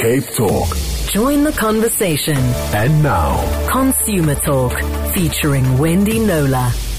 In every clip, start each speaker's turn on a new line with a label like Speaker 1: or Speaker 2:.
Speaker 1: Cape Talk.
Speaker 2: Join the conversation.
Speaker 1: And now,
Speaker 2: Consumer Talk featuring Wendy Knowler.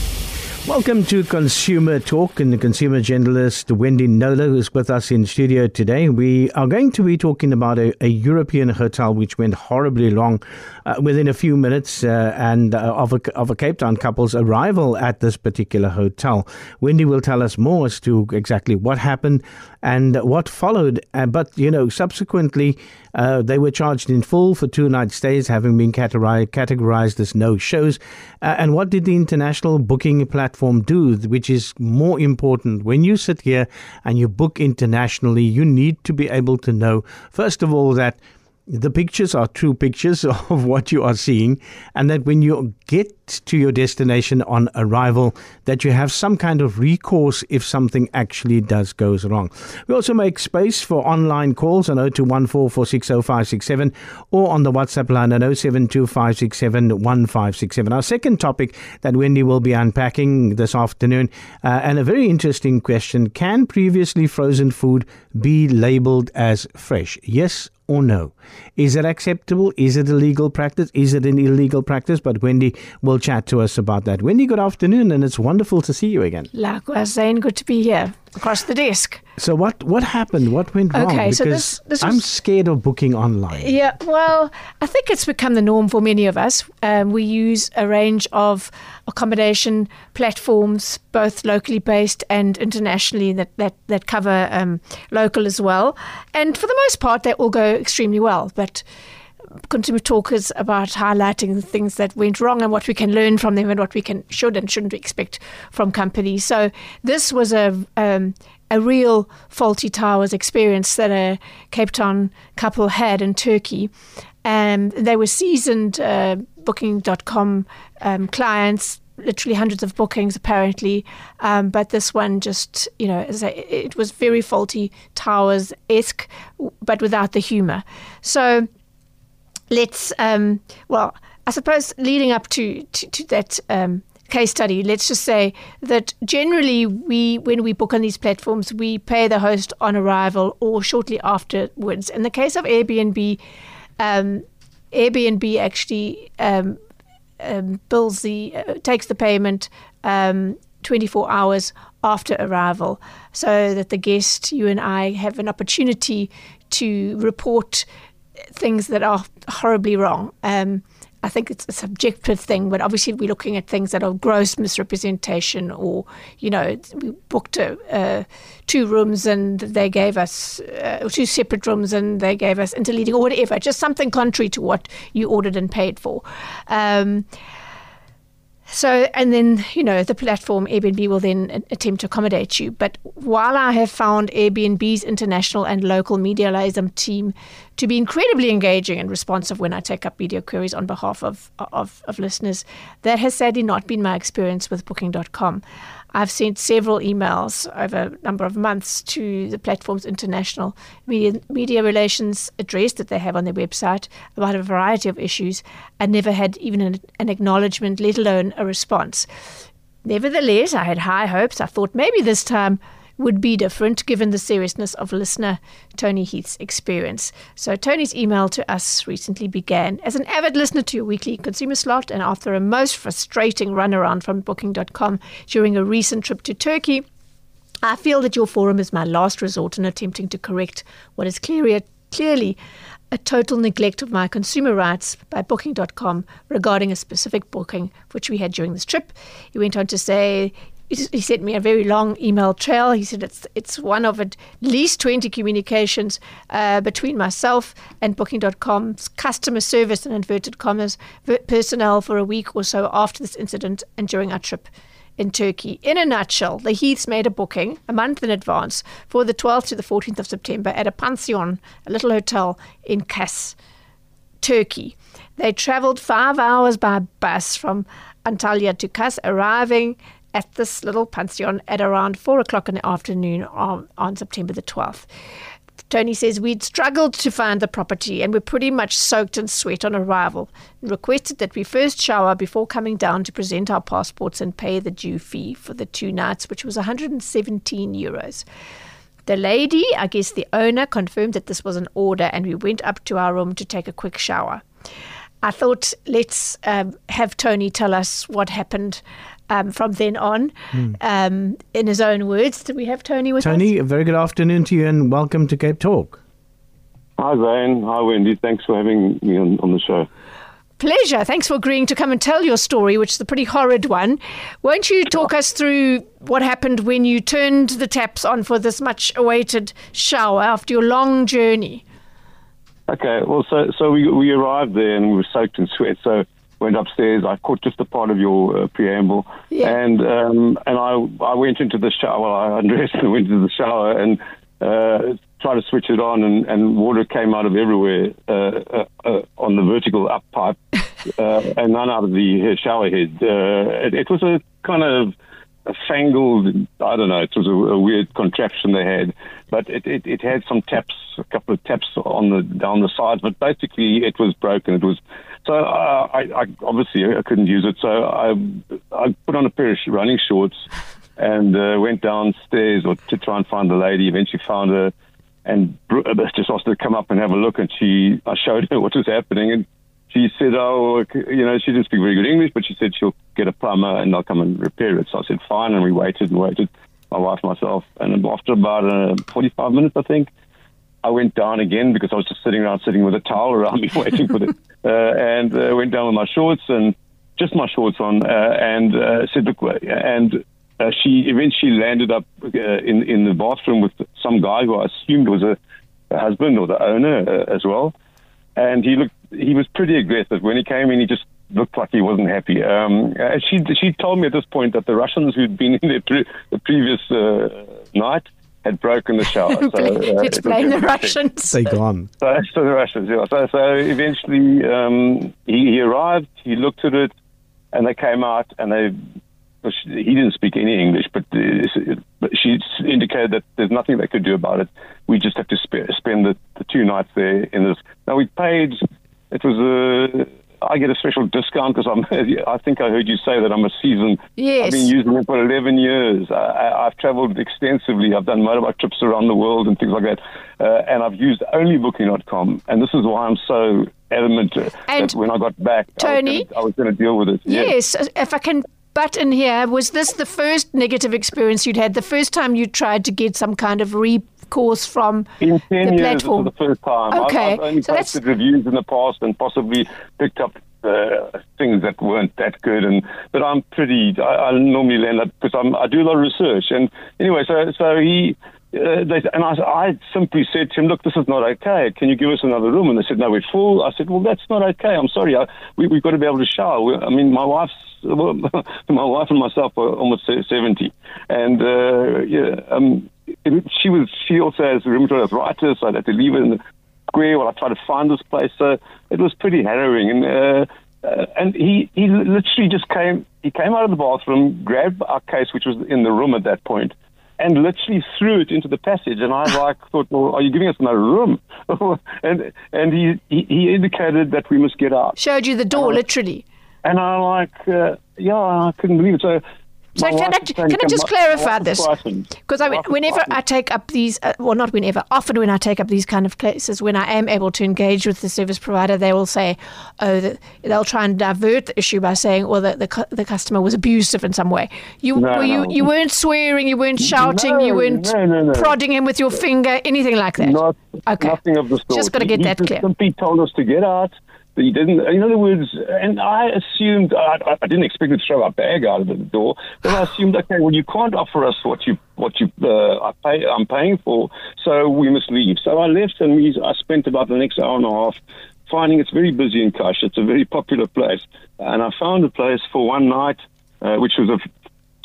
Speaker 3: Welcome to Consumer Talk and the consumer journalist Wendy Knowler, who's with us in studio today. We are going to be talking about a, a European hotel which went horribly wrong uh, within a few minutes uh, and uh, of, a, of a Cape Town couple's arrival at this particular hotel. Wendy will tell us more as to exactly what happened and what followed. Uh, but, you know, subsequently, uh, they were charged in full for two night stays, having been categorized as no shows. Uh, and what did the international booking platform do, which is more important? When you sit here and you book internationally, you need to be able to know, first of all, that the pictures are true pictures of what you are seeing and that when you get to your destination on arrival that you have some kind of recourse if something actually does goes wrong. We also make space for online calls on 0214460567 or on the WhatsApp line on 0725671567. Our second topic that Wendy will be unpacking this afternoon uh, and a very interesting question, can previously frozen food be labeled as fresh? Yes or no? Is it acceptable? Is it a legal practice? Is it an illegal practice? But Wendy will chat to us about that. Wendy, good afternoon, and it's wonderful to see you again.
Speaker 4: Likewise, Zane, good to be here across the desk.
Speaker 3: So what what happened? What went wrong?
Speaker 4: Okay,
Speaker 3: because
Speaker 4: so this, this
Speaker 3: I'm scared of booking online.
Speaker 4: Yeah, well, I think it's become the norm for many of us. Um, we use a range of accommodation platforms, both locally based and internationally, that that that cover um, local as well. And for the most part, they all go extremely well. But consumer talk is about highlighting the things that went wrong and what we can learn from them and what we can should and shouldn't expect from companies. So this was a um, a real Fawlty Towers experience that a Cape Town couple had in Turkey. And they were seasoned uh, Booking.com um, clients, literally hundreds of bookings apparently. Um, but this one just, you know, it was very Fawlty Towers esque, but without the humor. So let's, um, well, I suppose leading up to, to, to that um, case study, let's just say that generally we, when we book on these platforms, we pay the host on arrival or shortly afterwards. In the case of Airbnb, um, Airbnb actually um, um, bills the uh, takes the payment um, 24 hours after arrival, so that the guest, you and I, have an opportunity to report things that are horribly wrong. Um, I think it's a subjective thing, but obviously we're looking at things that are gross misrepresentation, or you know, we booked a, uh, two rooms and they gave us uh, two separate rooms and they gave us interleading or whatever, just something contrary to what you ordered and paid for. Um, so, and then, you know, the platform Airbnb will then attempt to accommodate you. But while I have found Airbnb's international and local media liaison team to be incredibly engaging and responsive when I take up media queries on behalf of, of, of listeners, that has sadly not been my experience with Booking.com. I've sent several emails over a number of months to the platform's international media, media relations address that they have on their website about a variety of issues and never had even an, an acknowledgement, let alone a response. Nevertheless, I had high hopes. I thought maybe this time would be different given the seriousness of listener Tony Heath's experience. So, Tony's email to us recently began As an avid listener to your weekly consumer slot, and after a most frustrating runaround from Booking.com during a recent trip to Turkey, I feel that your forum is my last resort in attempting to correct what is clearly, clearly a total neglect of my consumer rights by Booking.com regarding a specific booking which we had during this trip. He went on to say he sent me a very long email trail. He said it's it's one of at least 20 communications uh, between myself and Booking.com's customer service and inverted commas personnel for a week or so after this incident and during our trip in Turkey. In a nutshell, the Heaths made a booking a month in advance for the 12th to the 14th of September at a pension, a little hotel in Kas, Turkey. They travelled five hours by bus from Antalya to Kas, arriving at this little pension at around four o'clock in the afternoon on, on September the 12th. Tony says we'd struggled to find the property and were pretty much soaked in sweat on arrival requested that we first shower before coming down to present our passports and pay the due fee for the two nights, which was 117 euros. The lady, I guess the owner, confirmed that this was an order, and we went up to our room to take a quick shower. I thought, let's um, have Tony tell us what happened um, from then on, um, in his own words. Do we have Tony with us?
Speaker 3: Tony, a very good afternoon to you and welcome to Cape Talk.
Speaker 1: Hi, Zane. Hi, Wendy. Thanks for having me on, on the show.
Speaker 4: Pleasure. Thanks for agreeing to come and tell your story, which is a pretty horrid one. Won't you talk us through what happened when you turned the taps on for this much awaited shower after your long journey?
Speaker 1: Okay, well, so so we we arrived there and we were soaked in sweat. So went upstairs. I caught just a part of your uh, preamble,
Speaker 4: Yeah.
Speaker 1: and um, and I I went into the shower. I undressed and went into the shower and uh, tried to switch it on, and, and water came out of everywhere uh, uh, uh, on the vertical up pipe, uh, and none out of the shower head. Uh, it, it was a kind of a fangled, I don't know, it was a, a weird contraption they had, but it, it, it had some taps, a couple of taps on the down the sides, but basically it was broken. It was so uh, I, I obviously I couldn't use it, so I I put on a pair of running shorts and uh, went downstairs or to try and find the lady. Eventually found her and just asked her to come up and have a look, and she I showed her what was happening and she said, "Oh, you know, she didn't speak very good English, but she said she'll get a plumber and they'll come and repair it." So I said, "Fine," and we waited and waited, my wife myself. And after about uh, 45 minutes, I think, I went down again because I was just sitting around, sitting with a towel around me, waiting for it, uh, and uh, went down with my shorts and just my shorts on, uh, and uh, said, "Look," and uh, she eventually landed up uh, in in the bathroom with some guy who I assumed was a, a husband or the owner uh, as well and he looked he was pretty aggressive when he came in he just looked like he wasn't happy um uh, she she told me at this point that the russians who'd been in there pre- the previous uh, night had broken the shower so, uh,
Speaker 4: Let's blame the. Russians.
Speaker 3: They gone.
Speaker 1: So, so the Russians, yeah. So, so eventually um, he, he arrived, he looked at it, and they came out, and they. well, she- He didn't speak any English, but, uh, but she indicated that there's nothing they could do about it. We just have to sp- spend the, the two nights there in this. Now we paid. It was a. I get a special discount because I'm. I think I heard you say that I'm a seasoned.
Speaker 4: Yes.
Speaker 1: I've been using it for 11 years. I, I've traveled extensively. I've done motorbike trips around the world and things like that. Uh, and I've used only Booking.com. And this is why I'm so adamant uh,
Speaker 4: And
Speaker 1: that when I got back,
Speaker 4: Tony?
Speaker 1: I was going to deal with it. Yeah.
Speaker 4: Yes, if I can butt in here, was this the first negative experience you'd had? The first time you tried to get some kind of recourse from
Speaker 1: In 10
Speaker 4: the
Speaker 1: years,
Speaker 4: platform?
Speaker 1: this was the first time. I've-
Speaker 4: Okay,
Speaker 1: I've, only
Speaker 4: so that's-
Speaker 1: posted reviews in the past and possibly picked up uh, things that weren't that good. And but I'm pretty. I, I normally land up because I'm. I do a lot of research. And anyway, so so he. Uh, they, and I, I simply said to him, "Look, this is not okay. Can you give us another room?" And they said, "No, we're full." I said, "Well, that's not okay. I'm sorry. I, we, we've got to be able to shower. We, I mean, my wife's well, my wife and myself are almost seventy, and uh, yeah, um, she was. She also has rheumatoid arthritis. So I had to leave it in the square while I tried to find this place. So it was pretty harrowing. And uh, uh, and he he literally just came. He came out of the bathroom, grabbed our case, which was in the room at that point, and literally threw it into the passage. And I like thought, well, are you giving us another room? and and he, he he indicated that we must get out.
Speaker 4: Showed you the door, literally.
Speaker 1: And I like, uh, yeah, I couldn't believe it. So.
Speaker 4: So can I, can I just clarify this? Because I mean, whenever
Speaker 1: frightened.
Speaker 4: I take up these, uh, well, not whenever, often when I take up these kind of cases, when I am able to engage with the service provider, they will say, oh, the, they'll try and divert the issue by saying, well, the, the, the customer was abusive in some way. You,
Speaker 1: No,
Speaker 4: were you,
Speaker 1: no.
Speaker 4: you weren't swearing, you weren't shouting, you weren't
Speaker 1: no, no, no.
Speaker 4: prodding him with your finger, anything like that.
Speaker 1: Not,
Speaker 4: Okay.
Speaker 1: Nothing of the sort.
Speaker 4: Just gotta
Speaker 1: He-
Speaker 4: get
Speaker 1: he
Speaker 4: that
Speaker 1: just
Speaker 4: clear.
Speaker 1: simply told us to get out. But he didn't. In other words, and I assumed I, I- didn't expect him to throw our bag out of the door. But I assumed, okay, well, you can't offer us what you what you uh, I pay, I'm paying for, so we must leave. So I left, and we, I spent about the next hour and a half finding it's very busy in Kas. It's a very popular place, and I found a place for one night, uh, which was a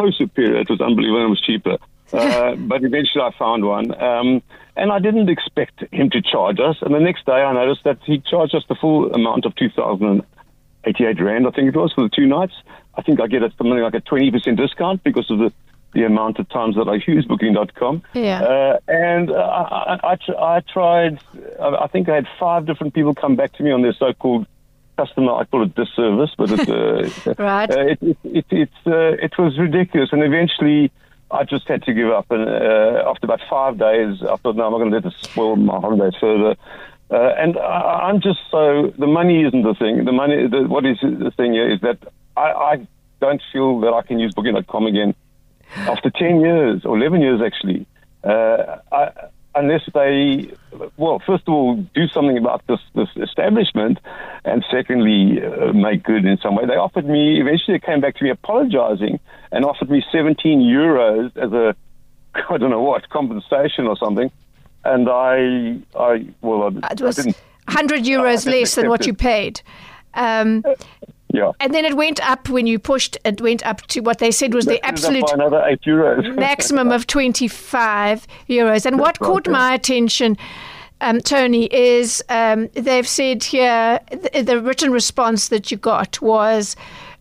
Speaker 1: so superior. It was unbelievable. It was cheaper. Uh, but eventually I found one. Um, and I didn't expect him to charge us. And the next day I noticed that he charged us the full amount of 2,088 Rand, I think it was, for the two nights. I think I get a, something like a 20% discount because of the, the amount of times that I use Booking.com.
Speaker 4: Yeah.
Speaker 1: Uh, and uh, I, I, I, I tried, I think I had five different people come back to me on their so called customer, I call it disservice, but it's, uh,
Speaker 4: Right.
Speaker 1: uh, it, it, it, it's, uh, it was ridiculous. And eventually, I, just had to give up. And uh, after about five days, I thought, no, I'm not going to let this spoil my holidays further. Uh, and I, I'm just so the money isn't the thing. The money, the, what is the thing here is that I, I don't feel that I can use Booking.com again after 10 years or 11 years actually. Uh, I, unless they, well, first of all, do something about this, this establishment, and secondly, uh, make good in some way. They offered me, eventually, they came back to me apologizing and offered me 17 euros as a, I don't know what, compensation or something. And I, I well, I,
Speaker 4: It was
Speaker 1: I didn't.
Speaker 4: 100 euros
Speaker 1: didn't
Speaker 4: less than what
Speaker 1: accept
Speaker 4: you paid. Um,
Speaker 1: Yeah.
Speaker 4: and then it went up when you pushed, it went up to what they said was the absolute
Speaker 1: another eight euros.
Speaker 4: maximum of 25 euros. And what
Speaker 1: right,
Speaker 4: caught
Speaker 1: yeah.
Speaker 4: my attention, um, Tony, is um, they've said here the, the written response that you got was.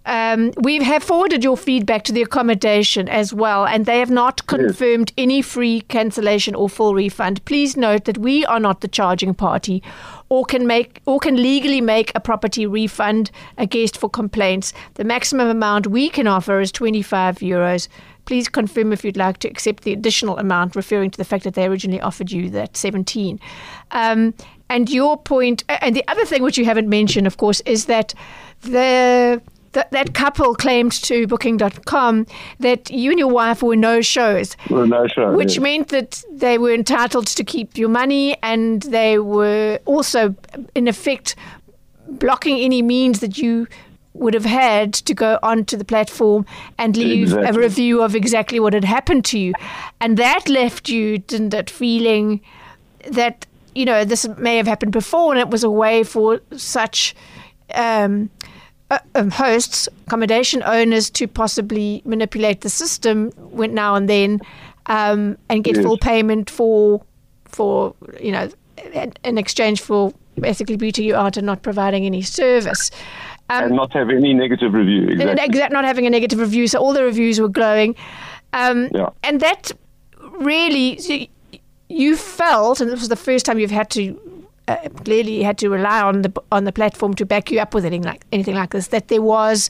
Speaker 4: Um, we have forwarded your feedback to the accommodation as well, and they have not confirmed any free cancellation or full refund. Please note that we are not the charging party, or can make or can legally make a property refund a guest for complaints. The maximum amount we can offer is 25 euros. Please confirm if you'd like to accept the additional amount, referring to the fact that they originally offered you that 17. Um, and your point, and the other thing which you haven't mentioned, of course, is that the that, that couple claimed to Booking.com that you and your wife were no shows,
Speaker 1: Well, no show.
Speaker 4: which
Speaker 1: yeah.
Speaker 4: meant that they were entitled to keep your money and they were also, in effect, blocking any means that you would have had to go onto the platform and leave a review of exactly what had happened to you. And that left you, didn't it, feeling that, you know, this may have happened before and it was a way for such um, uh, um, hosts, accommodation owners to possibly manipulate the system when, now and then um, and get
Speaker 1: Yes.
Speaker 4: full payment for, for you know, in, exchange for basically booting you out and not providing any service. Um,
Speaker 1: and not have any negative review. Exactly.
Speaker 4: exact not having a negative review, so all the reviews were glowing, um,
Speaker 1: Yeah.
Speaker 4: and that really so you felt, and this was the first time you've had to uh, clearly you had to rely on the on the platform to back you up with anything like anything like this. That there was,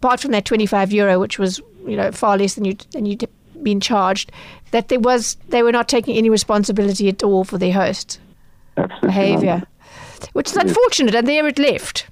Speaker 4: apart from that twenty five euro, which was you know far less than you than you'd been charged, that there was they were not taking any responsibility at all for their host
Speaker 1: Absolutely
Speaker 4: behaviour,
Speaker 1: not.
Speaker 4: which is unfortunate, and there it left.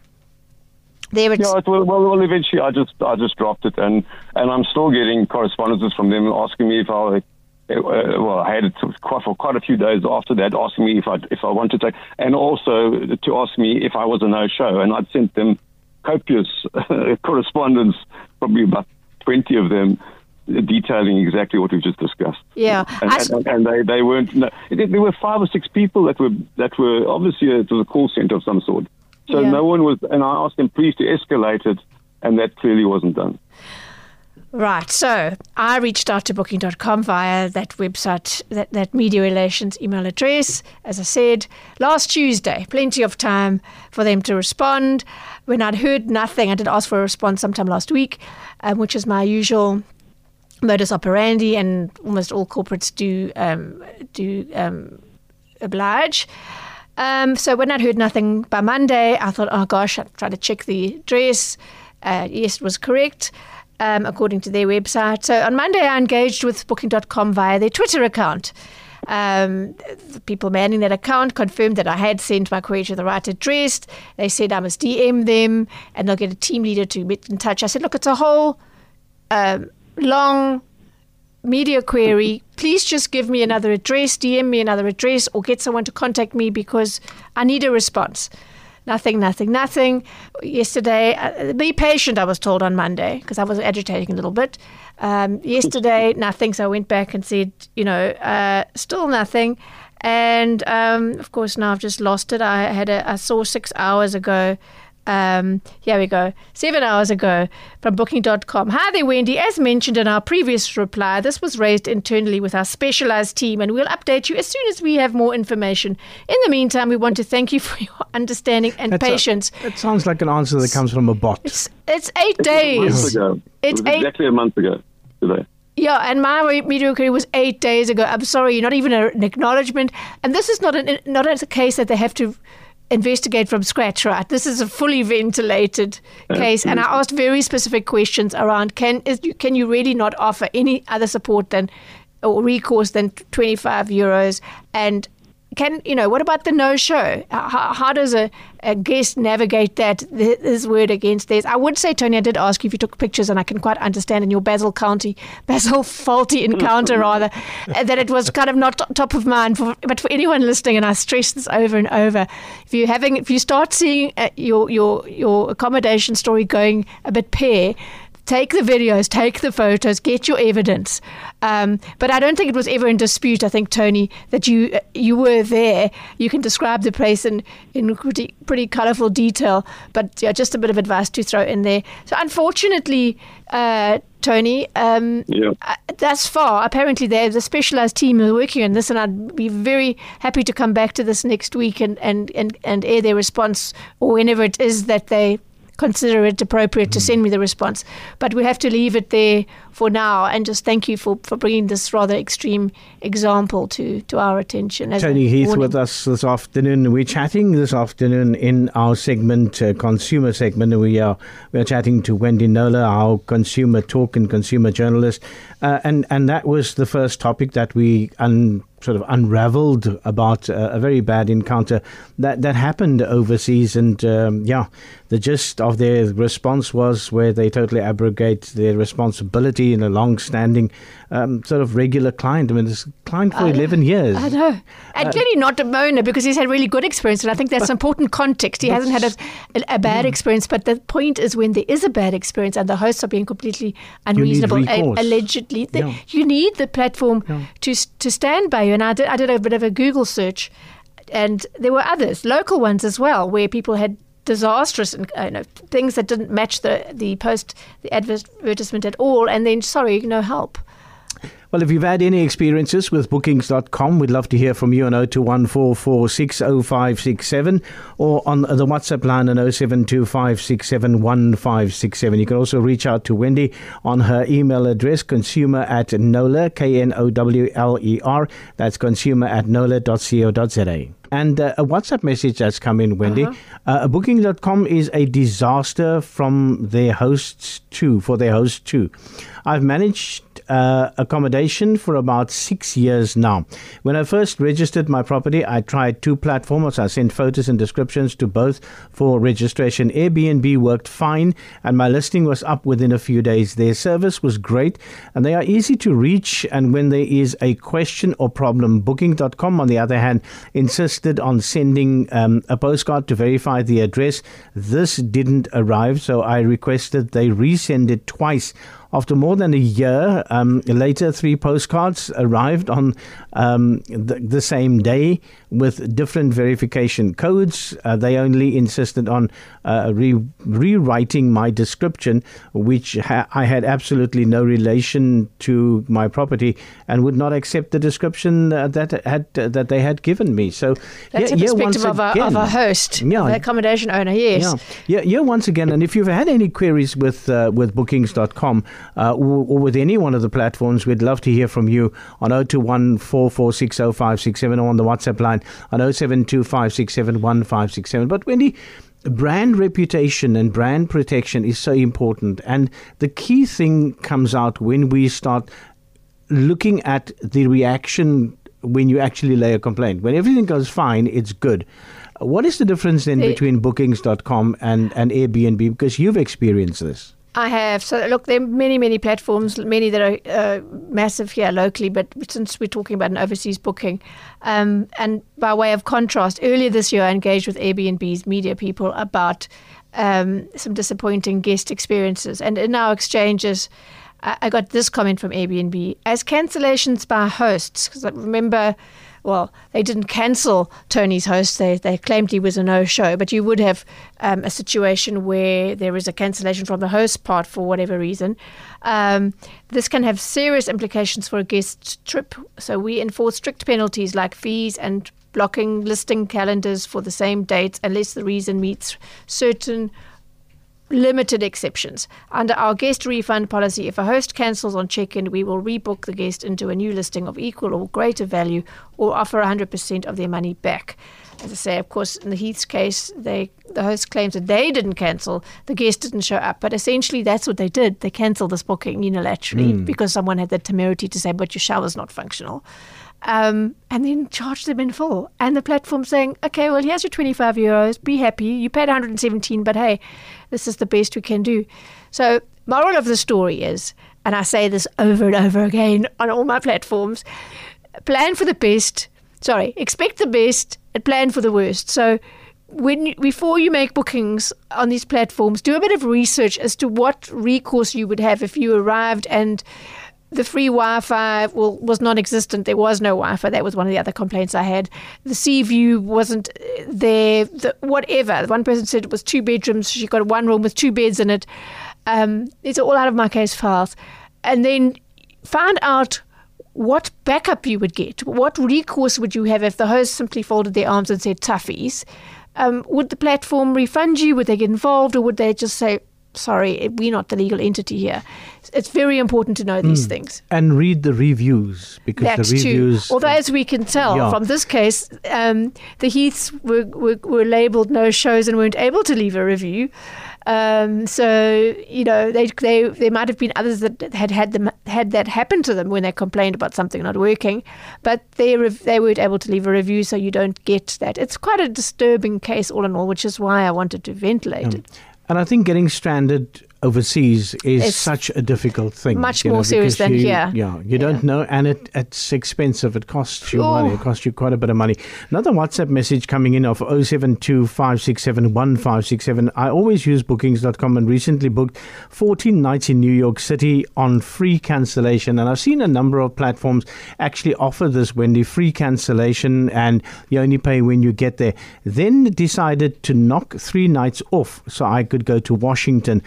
Speaker 4: There it's
Speaker 1: Yeah, well, well, well, eventually I just I just dropped it, and and I'm still getting correspondences from them asking me if I. Uh, well, I had it quite for quite a few days after that, asking me if I if I wanted to, and also to ask me if I was a no-show, and I'd sent them copious correspondence, probably about twenty of them, detailing exactly what we've just discussed.
Speaker 4: yeah.
Speaker 1: and,
Speaker 4: I
Speaker 1: and, and they, they weren't. No, there there were five or six people that were that were obviously it was a call center of some sort. So
Speaker 4: Yeah.
Speaker 1: no one was, and I asked them please to escalate it, and that clearly wasn't done.
Speaker 4: Right. So I reached out to booking.com via that website, that, that media relations email address. As I said, last Tuesday, plenty of time for them to respond. When I'd heard nothing, I did ask for a response sometime last week, um, which is my usual modus operandi, and almost all corporates do um, do um, oblige. Um, so when I'd heard nothing by Monday, I thought, oh gosh, I'd try to check the address. Uh, yes, it was correct, um, according to their website. So on Monday, I engaged with Booking.com via their Twitter account. Um, the people manning that account confirmed that I had sent my query to the right address. They said I must DM them and they'll get a team leader to get in touch. I said, look, it's a whole um, long media query, please just give me another address, DM me another address, or get someone to contact me because I need a response. Nothing, nothing, nothing. Yesterday, uh, be patient, I was told on Monday, because I was agitating a little bit. Um, yesterday, nothing. So I went back and said, you know, uh, still nothing. And um, of course, now I've just lost it. I had a, I saw six hours ago um, here we go. Seven hours ago from Booking.com. Hi there, Wendy. As mentioned in our previous reply, this was raised internally with our specialized team, and we'll update you as soon as we have more information. In the meantime, we want to thank you for your understanding and
Speaker 3: That's a-
Speaker 4: patience.
Speaker 3: It sounds like an answer that comes from a bot.
Speaker 4: it's, it's eight
Speaker 1: A month
Speaker 4: days.
Speaker 1: ago.
Speaker 4: It's
Speaker 1: it was
Speaker 4: eight-
Speaker 1: exactly a month ago today.
Speaker 4: Yeah, and my media query was eight days ago. I'm sorry, not even a, an acknowledgement. And this is not an, not a case that they have to investigate from scratch, right? This is a fully ventilated case, and I asked very specific questions around can is, can you really not offer any other support than or recourse than 25 euros and can you know what about the no show? How, how does a, a, guest navigate that? This word against theirs. I would say tony i did ask you if you took pictures and i can quite understand in your basil county Basil Fawlty encounter rather that it was kind of not top of mind for, but for anyone listening and i stress this over and over if you having if you start seeing uh, your your your accommodation story going a bit pear take the videos, take the photos, get your evidence. Um, but I don't think it was ever in dispute. I think Tony that you you were there. You can describe the place in in pretty pretty colourful detail. But yeah, just a bit of advice to throw in there. So unfortunately. Uh, Tony, um, yeah. Uh, thus far, apparently there's a specialized team who are working on this, and I'd be very happy to come back to this next week and, and, and, and air their response or whenever it is that they consider it appropriate to mm. send me the response. But we have to leave it there for now and just thank you for, for bringing this rather extreme example to, to our attention.
Speaker 3: Tony Heath with us this afternoon. We're chatting this afternoon in our segment, uh, consumer segment. We are we are chatting to Wendy Knowler, our consumer talk and consumer journalist, uh, and and that was the first topic that we un, sort of unraveled about uh, a very bad encounter that that happened overseas, and um, yeah, the gist of their response was where they totally abrogate their responsibility in a long-standing um, sort of regular client. I mean, this client for I 11
Speaker 4: know.
Speaker 3: years.
Speaker 4: I know. And uh, clearly not a moaner because he's had really good experience. And I think that's important context. He hasn't had a, a bad mm. experience. But the point is when there is a bad experience and the hosts are being completely unreasonable, allegedly, the, yeah. you need the platform yeah. to, to stand by And I did, I did a bit of a Google search and there were others, local ones as well, where people had disastrous and you know, things that didn't match the the post the advertisement at all, and then sorry, no help.
Speaker 3: Well, if you've had any experiences with bookings.com, we'd love to hear from you on 0214460567 or on the WhatsApp line on 0725671567. You can also reach out to Wendy on her email address, consumer at Knowler, K-N-O-W-L-E-R. That's consumer at knowler.co.za. And uh, a WhatsApp message that's come in, Wendy. Uh-huh. Uh, Booking.com is a disaster from their hosts too, for their hosts too. I've managed uh, accommodation for about six years now. When I first registered my property, I tried two platforms. I sent photos and descriptions to both for registration. Airbnb worked fine, and my listing was up within a few days. Their service was great, and they are easy to reach. And when there is a question or problem, Booking.com, on the other hand, insisted on sending um, a postcard to verify the address. This didn't arrive, so I requested they resend it twice after more than a year um, later, three postcards arrived on um, the, the, same day with different verification codes. Uh, they only insisted on uh, re- rewriting my description, which ha- I had absolutely no relation to my property, and would not accept the description uh, that had uh, that they had given me. So
Speaker 4: that's yeah, a perspective of, a, of a host, yeah, the accommodation owner. Yes,
Speaker 3: yeah, yeah, yeah. Once again, and if you've had any queries with uh, with Bookings.com uh, or, or, with any one of the platforms, we'd love to hear from you on 021 or on the WhatsApp line on 0725671567. But Wendy, brand reputation and brand protection is so important. And the key thing comes out when we start looking at the reaction when you actually lay a complaint. When everything goes fine, it's good. What is the difference then between bookings.com and, and Airbnb? Because you've experienced this.
Speaker 4: I have. So, look, there are many, many platforms, many that are uh, massive here locally, but since we're talking about an overseas booking, um, and by way of contrast, earlier this year I engaged with Airbnb's media people about um, some disappointing guest experiences. And in our exchanges, I got this comment from Airbnb as cancellations by hosts, because I remember well, they didn't cancel Tony's host. They, they claimed he was a no show, but you would have um, a situation where there is a cancellation from the host part for whatever reason. Um, this can have serious implications for a guest trip. So we enforce strict penalties like fees and blocking listing calendars for the same dates unless the reason meets certain limited exceptions. Under our guest refund policy, if a host cancels on check in, we will rebook the guest into a new listing of equal or greater value or offer 100% of their money back. as I say, of course, in the Heath's case, they the host claims that they didn't cancel, the guest didn't show up, but essentially that's what they did. They cancelled this booking unilaterally
Speaker 3: Mm.
Speaker 4: because someone had the temerity to say, "But your shower's not functional." Um, and then charge them in full. And the platform saying, okay, well, here's your 25 euros, be happy. You paid 117, but hey, this is the best we can do. So, moral of the story is, and I say this over and over again on all my platforms plan for the best, sorry, expect the best and plan for the worst. So, when before you make bookings on these platforms, do a bit of research as to what recourse you would have if you arrived and the free Wi-Fi well, was non-existent. There was no Wi-Fi. That was one of the other complaints I had. The sea view wasn't uh, there. The, whatever. One person said it was two bedrooms. She got one room with two beds in it. Um, it's all out of my case files. And then find out what backup you would get. What recourse would you have if the host simply folded their arms and said toughies? Um, would the platform refund you? Would they get involved, or would they just say, "Sorry, we're not the legal entity here"? It's very important to know these things.
Speaker 3: And read the reviews because
Speaker 4: That
Speaker 3: the reviews.
Speaker 4: too. Although, as we can tell
Speaker 3: Yeah.
Speaker 4: from this case, um, the Heaths were, were, were labelled no shows and weren't able to leave a review. Um, so you know, they, they there might have been others that had had them had that happen to them when they complained about something not working, but they rev- they weren't able to leave a review, so you don't get that. It's quite a disturbing case, all in all, which is why I wanted to ventilate it.
Speaker 3: And I think getting stranded overseas is
Speaker 4: It's
Speaker 3: such a difficult thing.
Speaker 4: much
Speaker 3: you know,
Speaker 4: more serious than
Speaker 3: you,
Speaker 4: here.
Speaker 3: Yeah, you don't know, and it, it's expensive. It costs you
Speaker 4: Oh.
Speaker 3: money. It costs you quite a bit of money. Another WhatsApp message coming in of 0725671567. I always use bookings.com and recently booked 14 nights in New York City on free cancellation. And I've seen a number of platforms actually offer this, Wendy, free cancellation, and you only pay when you get there. Then decided to knock three nights off so I could go to Washington.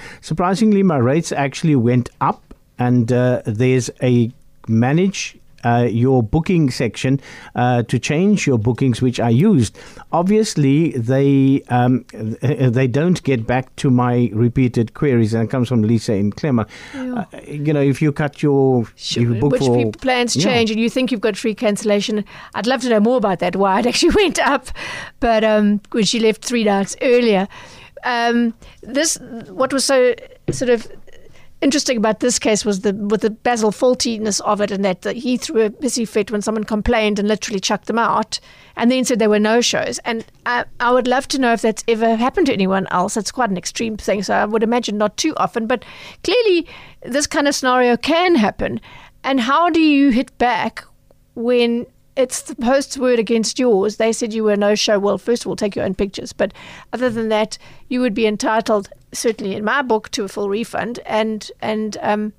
Speaker 3: Surprisingly, my rates actually went up, and uh, there's a manage uh, your booking section uh, to change your bookings, which I used. Obviously, they um, they don't get back to my repeated queries, and it comes from Lisa in Clemmer. Uh, you know, if you cut your
Speaker 4: Sure.
Speaker 3: you book
Speaker 4: Which
Speaker 3: for
Speaker 4: plans
Speaker 3: Yeah.
Speaker 4: change and you think you've got free cancellation. I'd love to know more about that, why it actually went up. But um, when she left three nights earlier. Um, this what was so sort of interesting about this case was the with the Basil faultiness of it, and that that he threw a pissy fit when someone complained and literally chucked them out, and then said there were no shows. And I, I would love to know if that's ever happened to anyone else. It's quite an extreme thing, so I would imagine not too often, but clearly this kind of scenario can happen. And how do you hit back when it's the post's word against yours. They said you were no show. Well, first of all, take your own pictures. But other than that, you would be entitled, certainly in my book, to a full refund. And and um,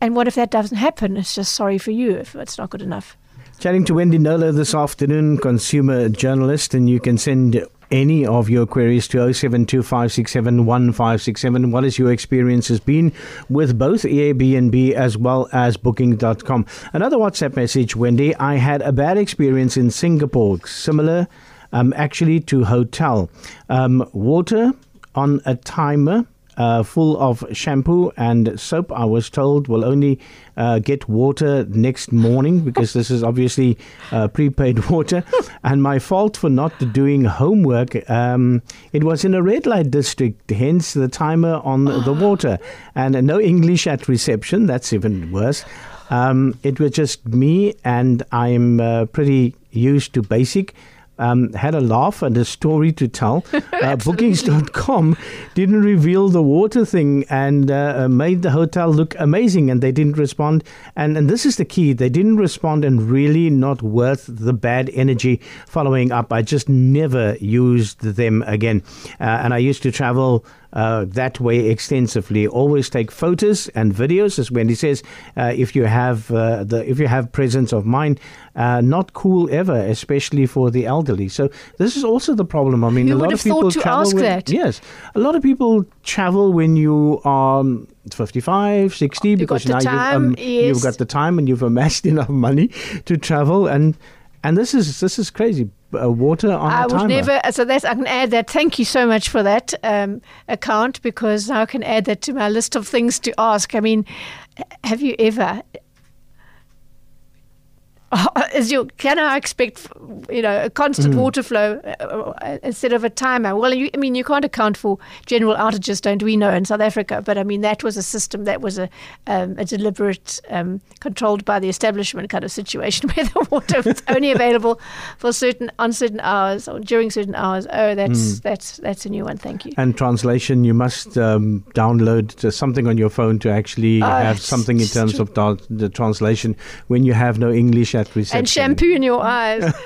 Speaker 4: and what if that doesn't happen? It's just sorry for you if it's not good enough.
Speaker 3: Chatting to Wendy Knowler this afternoon, consumer journalist, and you can send any of your queries to 0725671567. What has your experience has been with both Airbnb as well as Booking.com? Another WhatsApp message, Wendy. I had a bad experience in Singapore, similar um, actually to hotel. Um, water on a timer uh, full of shampoo and soap. I was told will only uh, get water next morning because this is obviously uh, prepaid water. and my fault for not doing homework. Um, it was in a red light district, hence the timer on the water, and no English at reception. That's even worse. Um, it was just me, and I'm uh, pretty used to basic um, had a laugh and a story to tell. Uh, bookings.com didn't reveal the water thing and uh, made the hotel look amazing, and they didn't respond. And, and this is the key they didn't respond, and really not worth the bad energy following up. I just never used them again. Uh, and I used to travel. Uh, that way extensively. Always take photos and videos, as Wendy says. Uh, if you have uh, the if you have presence of mind, uh, not cool ever, especially for the elderly. So this is also the problem. I mean, a lot of people travel. when-
Speaker 4: that?
Speaker 3: Yes, a lot of people travel when you are um, 55, 60,
Speaker 4: You've
Speaker 3: because now
Speaker 4: time,
Speaker 3: you've, um, you've got the time and you've amassed enough money to travel and. And this is this is crazy. Uh, water on
Speaker 4: I would
Speaker 3: timer.
Speaker 4: never. So that's I can add that. Thank you so much for that um, account because I can add that to my list of things to ask. I mean, have you ever? Is you can I expect you know a constant mm. water flow uh, uh, instead of a timer? Well, you, I mean you can't account for general outages, don't we know in South Africa? But I mean that was a system that was a um, a deliberate, um, controlled by the establishment kind of situation where the water was only available for certain on certain hours or during certain hours. Oh, that's mm. that's that's a new one. Thank you.
Speaker 3: And translation, you must um, download something on your phone to actually oh, have something in terms of the translation when you have no English at reception.
Speaker 4: And shampoo in your eyes.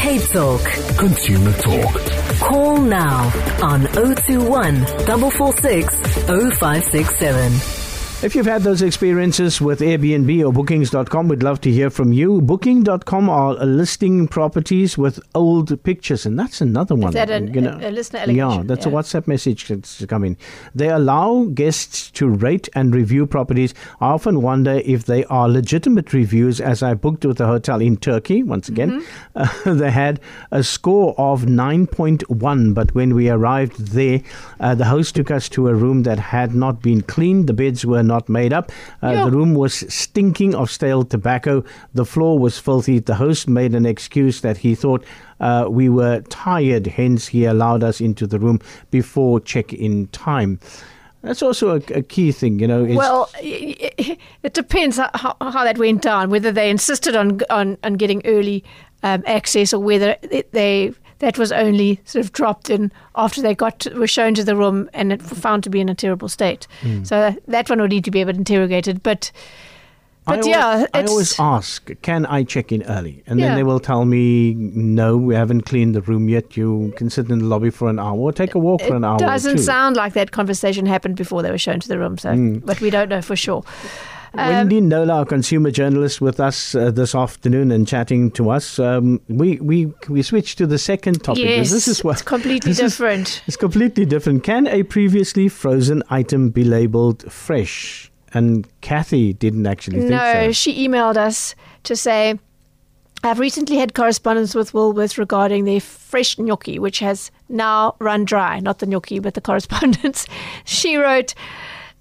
Speaker 2: Cape Talk.
Speaker 5: Consumer Talk.
Speaker 2: Call now on 021 446 0567.
Speaker 3: If you've had those experiences with Airbnb or Bookings.com, we'd love to hear from you. Booking.com are listing properties with old pictures, and that's another one.
Speaker 4: Is that an, know, a, a listener allegation?
Speaker 3: Yeah, that's yeah. a WhatsApp message that's come They allow guests to rate and review properties. I often wonder if they are legitimate reviews, as I booked with a hotel in Turkey, once again. Mm-hmm. Uh, they had a score of 9.1, but when we arrived there, uh, the host took us to a room that had not been cleaned. The beds were not not made up. Uh, yeah. The room was stinking of stale tobacco. The floor was filthy. The host made an excuse that he thought uh, we were tired, hence, he allowed us into the room before check in time. That's also a, a, key thing, you know.
Speaker 4: well, it depends how, how, that went down. Whether they insisted on on, on getting early um, access, or whether they that was only sort of dropped in after they got to, were shown to the room and it found to be in a terrible state. Mm. So that one would need to be a bit interrogated, but. But
Speaker 3: I
Speaker 4: yeah,
Speaker 3: always, I always ask, can I check in early? And yeah. then they will tell me, no, we haven't cleaned the room yet. You can sit in the lobby for an hour or take a walk
Speaker 4: it
Speaker 3: for an hour.
Speaker 4: It doesn't sound like that conversation happened before they were shown to the room, so mm. but we don't know for sure.
Speaker 3: Um, Wendy Knowler, our consumer journalist, with us uh, this afternoon and chatting to us. Um, we we we switch to the second topic.
Speaker 4: Yes, this is what, it's completely different.
Speaker 3: Is, it's completely different. Can a previously frozen item be labeled fresh? And Kathy didn't actually think so.
Speaker 4: no,
Speaker 3: so.
Speaker 4: she emailed us to say. I've recently had correspondence with Woolworths regarding their fresh gnocchi, which has now run dry. Not the gnocchi, but the correspondence. She wrote,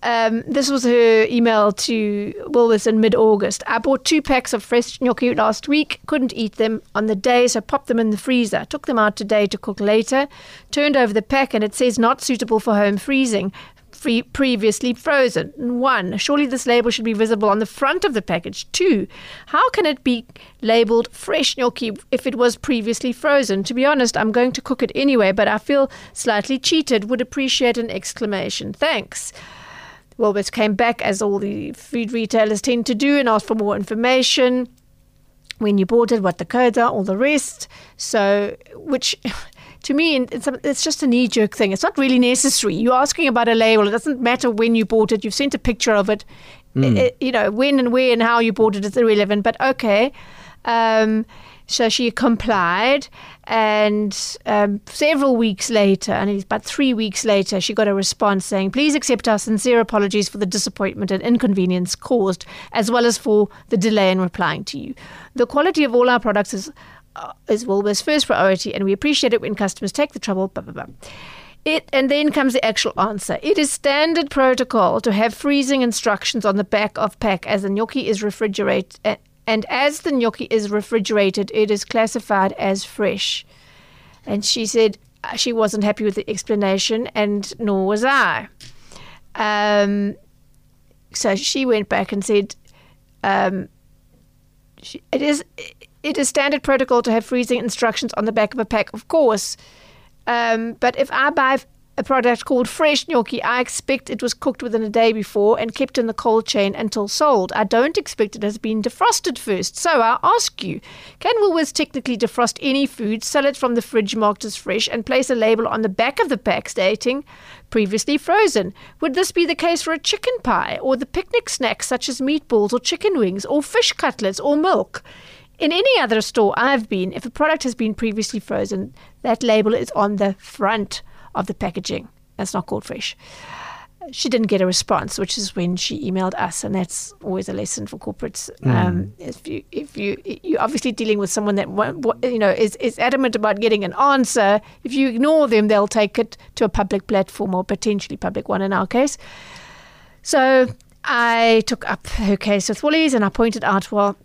Speaker 4: um, this was her email to Woolworths in mid August. I bought two packs of fresh gnocchi last week, couldn't eat them on the day, so popped them in the freezer. Took them out today to cook later. Turned over the pack and it says not suitable for home freezing. Free, previously frozen. One, surely this label should be visible on the front of the package. Two, how can it be labeled fresh gnocchi if it was previously frozen? To be honest, I'm going to cook it anyway, but I feel slightly cheated. Would appreciate an exclamation. Thanks. Woolworths came back, as all the food retailers tend to do, and asked for more information when you bought it, what the codes are, all the rest. So, which to me, it's, it's just a knee jerk thing. It's not really necessary. You're asking about a label. It doesn't matter when you bought it. You've sent a picture of it. Mm. it you know, when and where and how you bought it is irrelevant. But okay. Um, so she complied, and um, several weeks later, and it's about three weeks later, she got a response saying, Please accept our sincere apologies for the disappointment and inconvenience caused, as well as for the delay in replying to you. The quality of all our products is, uh, is Woolworths' first priority, and we appreciate it when customers take the trouble. Blah, blah, blah. It, and then comes the actual answer. It is standard protocol to have freezing instructions on the back of pack as the gnocchi is refrigerated and as the gnocchi is refrigerated, it is classified as fresh. And she said uh, she wasn't happy with the explanation, and nor was I. Um, so she went back and said, um, she, "It is it is standard protocol to have freezing instructions on the back of a pack, of course. Um, but if I buy a product called fresh gnocchi. I expect it was cooked within a day before and kept in the cold chain until sold. I don't expect it has been defrosted first. So I ask you, can Woolworths technically defrost any food, sell it from the fridge marked as fresh, and place a label on the back of the pack stating previously frozen? Would this be the case for a chicken pie or the picnic snacks such as meatballs or chicken wings or fish cutlets or milk? In any other store I've been, if a product has been previously frozen, that label is on the front of the packaging. That's not called fresh. She didn't get a response, which is when she emailed us, and that's always a lesson for corporates. Mm. Um, if you if you you're obviously dealing with someone that you know is is adamant about getting an answer, if you ignore them, they'll take it to a public platform or potentially public one in our case. So I took up her case with Woolies, and I pointed out, well,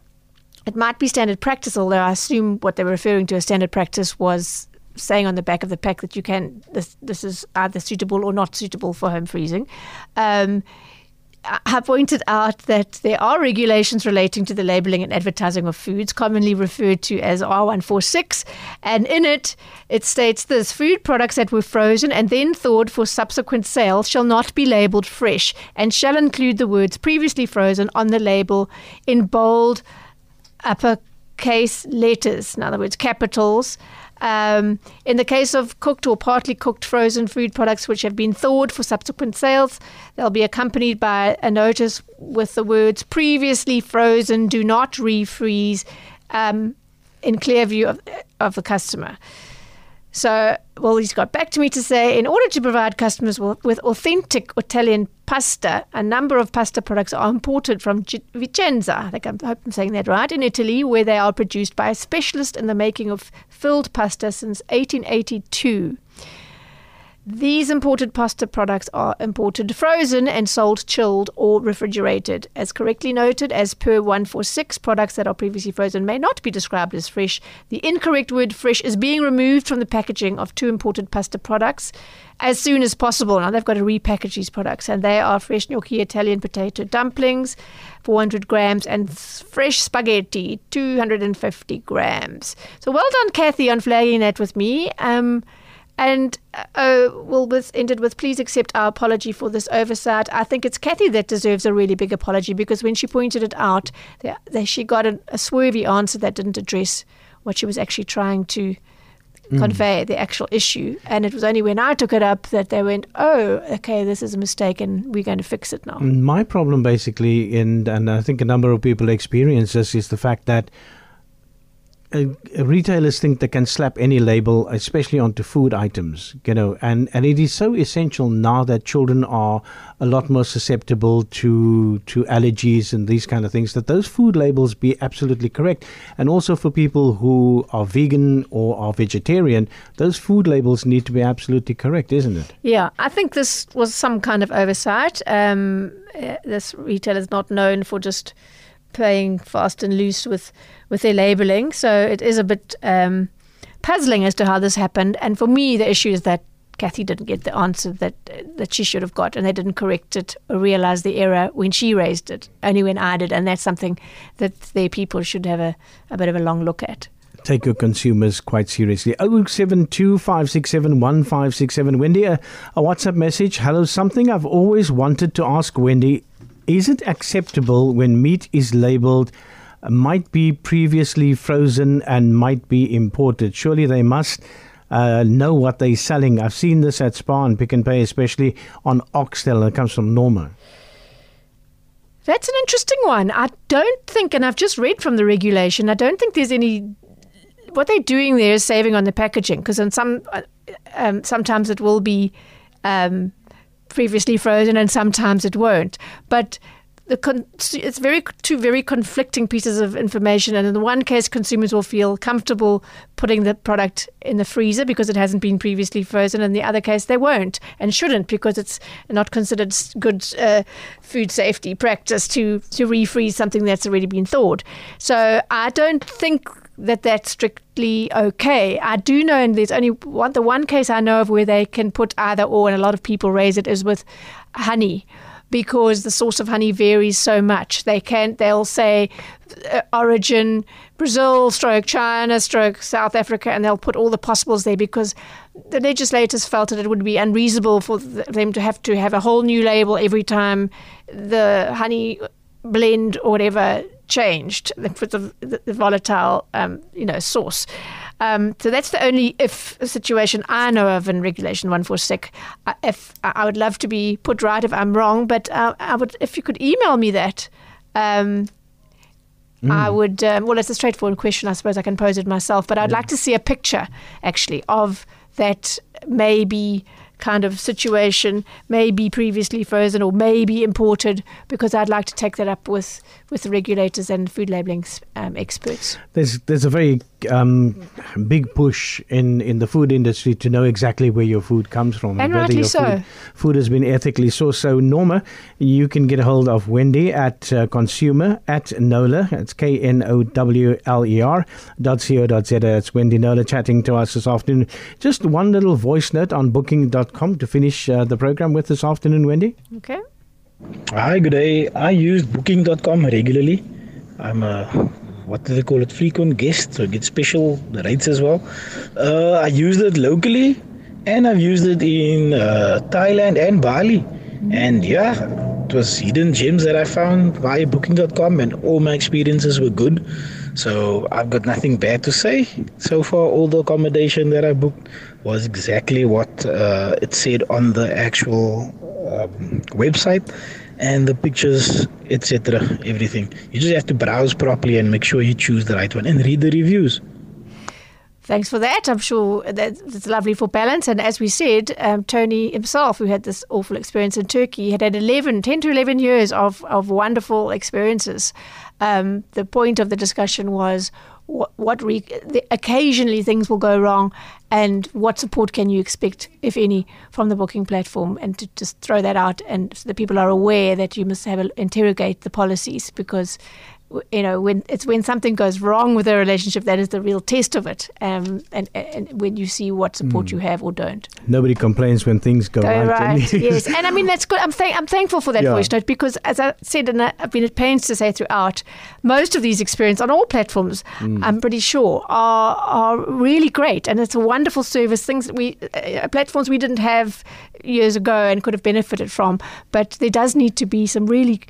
Speaker 4: it might be standard practice, although I assume what they were referring to as standard practice was saying on the back of the pack that you can this this is either suitable or not suitable for home freezing. Um, have pointed out that there are regulations relating to the labeling and advertising of foods, commonly referred to as R146. And in it, it states this food products that were frozen and then thawed for subsequent sale shall not be labeled fresh and shall include the words previously frozen on the label in bold uppercase letters, in other words, capitals. Um, in the case of cooked or partly cooked frozen food products which have been thawed for subsequent sales, they'll be accompanied by a notice with the words previously frozen, do not refreeze, um, in clear view of, of the customer. So, well, he's got back to me to say in order to provide customers with authentic Italian pasta, a number of pasta products are imported from Vicenza. I think I'm, I hope I'm saying that right, in Italy, where they are produced by a specialist in the making of filled pasta since 1882. These imported pasta products are imported frozen and sold chilled or refrigerated. As correctly noted, as per 146, products that are previously frozen may not be described as fresh. The incorrect word fresh is being removed from the packaging of two imported pasta products as soon as possible. Now they've got to repackage these products, and they are fresh gnocchi Italian potato dumplings, 400 grams, and fresh spaghetti, 250 grams. So well done, Kathy, on flagging that with me. Um, and uh, well, with ended with please accept our apology for this oversight. I think it's Kathy that deserves a really big apology because when she pointed it out, they, she got a, a swervy answer that didn't address what she was actually trying to mm. convey the actual issue. And it was only when I took it up that they went, "Oh, okay, this is a mistake, and we're going to fix it now."
Speaker 3: My problem, basically, in and I think a number of people experience this, is the fact that uh, retailers think they can slap any label, especially onto food items, you know, and, and it is so essential now that children are a lot more susceptible to to allergies and these kind of things that those food labels be absolutely correct, and also for people who are vegan or are vegetarian, those food labels need to be absolutely correct, isn't it?
Speaker 4: Yeah, I think this was some kind of oversight. Um, uh, this retailer is not known for just playing fast and loose with with their labeling. So it is a bit um, puzzling as to how this happened. And for me, the issue is that Kathy didn't get the answer that that she should have got, and they didn't correct it or realize the error when she raised it, only when I did. And that's something that their people should have a, a bit of a long look at.
Speaker 3: Take your consumers quite seriously. 072 Wendy, a, a WhatsApp message. Hello, something I've always wanted to ask Wendy. Is it acceptable when meat is labeled might be previously frozen and might be imported. Surely they must uh, know what they're selling. I've seen this at Spar and Pick and Pay, especially on oxtail that comes from Norma.
Speaker 4: That's an interesting one. I don't think, and I've just read from the regulation, I don't think there's any. What they're doing there is saving on the packaging because in some, uh, um, sometimes it will be um, previously frozen and sometimes it won't. But the con- it's very two very conflicting pieces of information. And in the one case, consumers will feel comfortable putting the product in the freezer because it hasn't been previously frozen. In the other case, they won't and shouldn't because it's not considered good uh, food safety practice to to refreeze something that's already been thawed. So I don't think that that's strictly okay. I do know, and there's only one the one case I know of where they can put either or, and a lot of people raise it is with honey because the source of honey varies so much. They can't. they'll say uh, origin Brazil, stroke China, stroke South Africa, and they'll put all the possibles there because the legislators felt that it would be unreasonable for them to have to have a whole new label every time the honey blend or whatever changed for the, the volatile, um, you know, source. Um, so that's the only if situation I know of in Regulation 146. Uh, if I would love to be put right if I'm wrong, but uh, I would if you could email me that. Um, mm. I would. Um, well, it's a straightforward question. I suppose I can pose it myself, but I'd yeah. like to see a picture actually of that maybe kind of situation, may be previously frozen or may be imported, because I'd like to take that up with, with the regulators and food labelling um, experts.
Speaker 3: There's there's a very um, big push in, in the food industry to know exactly where your food comes from
Speaker 4: And
Speaker 3: whether
Speaker 4: rightly
Speaker 3: your
Speaker 4: so.
Speaker 3: food, food has been ethically sourced. So, Norma, you can get a hold of Wendy at uh, consumer at Knowler. It's K N O W L E R dot co dot z. It's Wendy Knowler chatting to us this afternoon. Just one little voice note on booking.com to finish uh, the program with this afternoon, Wendy.
Speaker 4: Okay.
Speaker 5: Hi, good day. I use booking.com regularly. I'm a, what do they call it, frequent guest, so I get special rates as well. Uh, I used it locally and I've used it in uh, Thailand and Bali. And yeah, it was hidden gems that I found via booking.com and all my experiences were good. So I've got nothing bad to say. So far, all the accommodation that I booked was exactly what uh, it said on the actual um, website and the pictures, etc. Everything. You just have to browse properly and make sure you choose the right one and read the reviews.
Speaker 4: Thanks for that. I'm sure that it's lovely for balance. And as we said, um, Tony himself, who had this awful experience in Turkey, had had 11, 10 to 11 years of, of wonderful experiences. Um, the point of the discussion was what, re- the, occasionally things will go wrong, and what support can you expect, if any, from the booking platform, and to just throw that out, and so that people are aware that you must have a, interrogate the policies because you know when it's when something goes wrong with a relationship that is the real test of it um, and, and when you see what support mm. you have or don't.
Speaker 3: Nobody complains when things go,
Speaker 4: go
Speaker 3: right,
Speaker 4: right yes. And I mean that's good. I'm, th- I'm thankful for that
Speaker 3: Yeah.
Speaker 4: voice note because as I said and I've been at pains to say throughout most of these experiences on all platforms I'm pretty sure are are really great. And it's a wonderful service things that we uh, platforms we didn't have years ago and could have benefited from. But there does need to be some really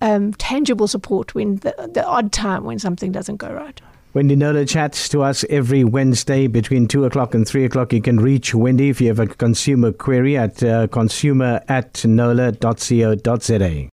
Speaker 4: um, tangible support when the, the odd time when something doesn't go right.
Speaker 3: Wendy Knowler chats to us every Wednesday between 2 o'clock and 3 o'clock. You can reach Wendy if you have a consumer query at uh, consumer at knowler.co.za.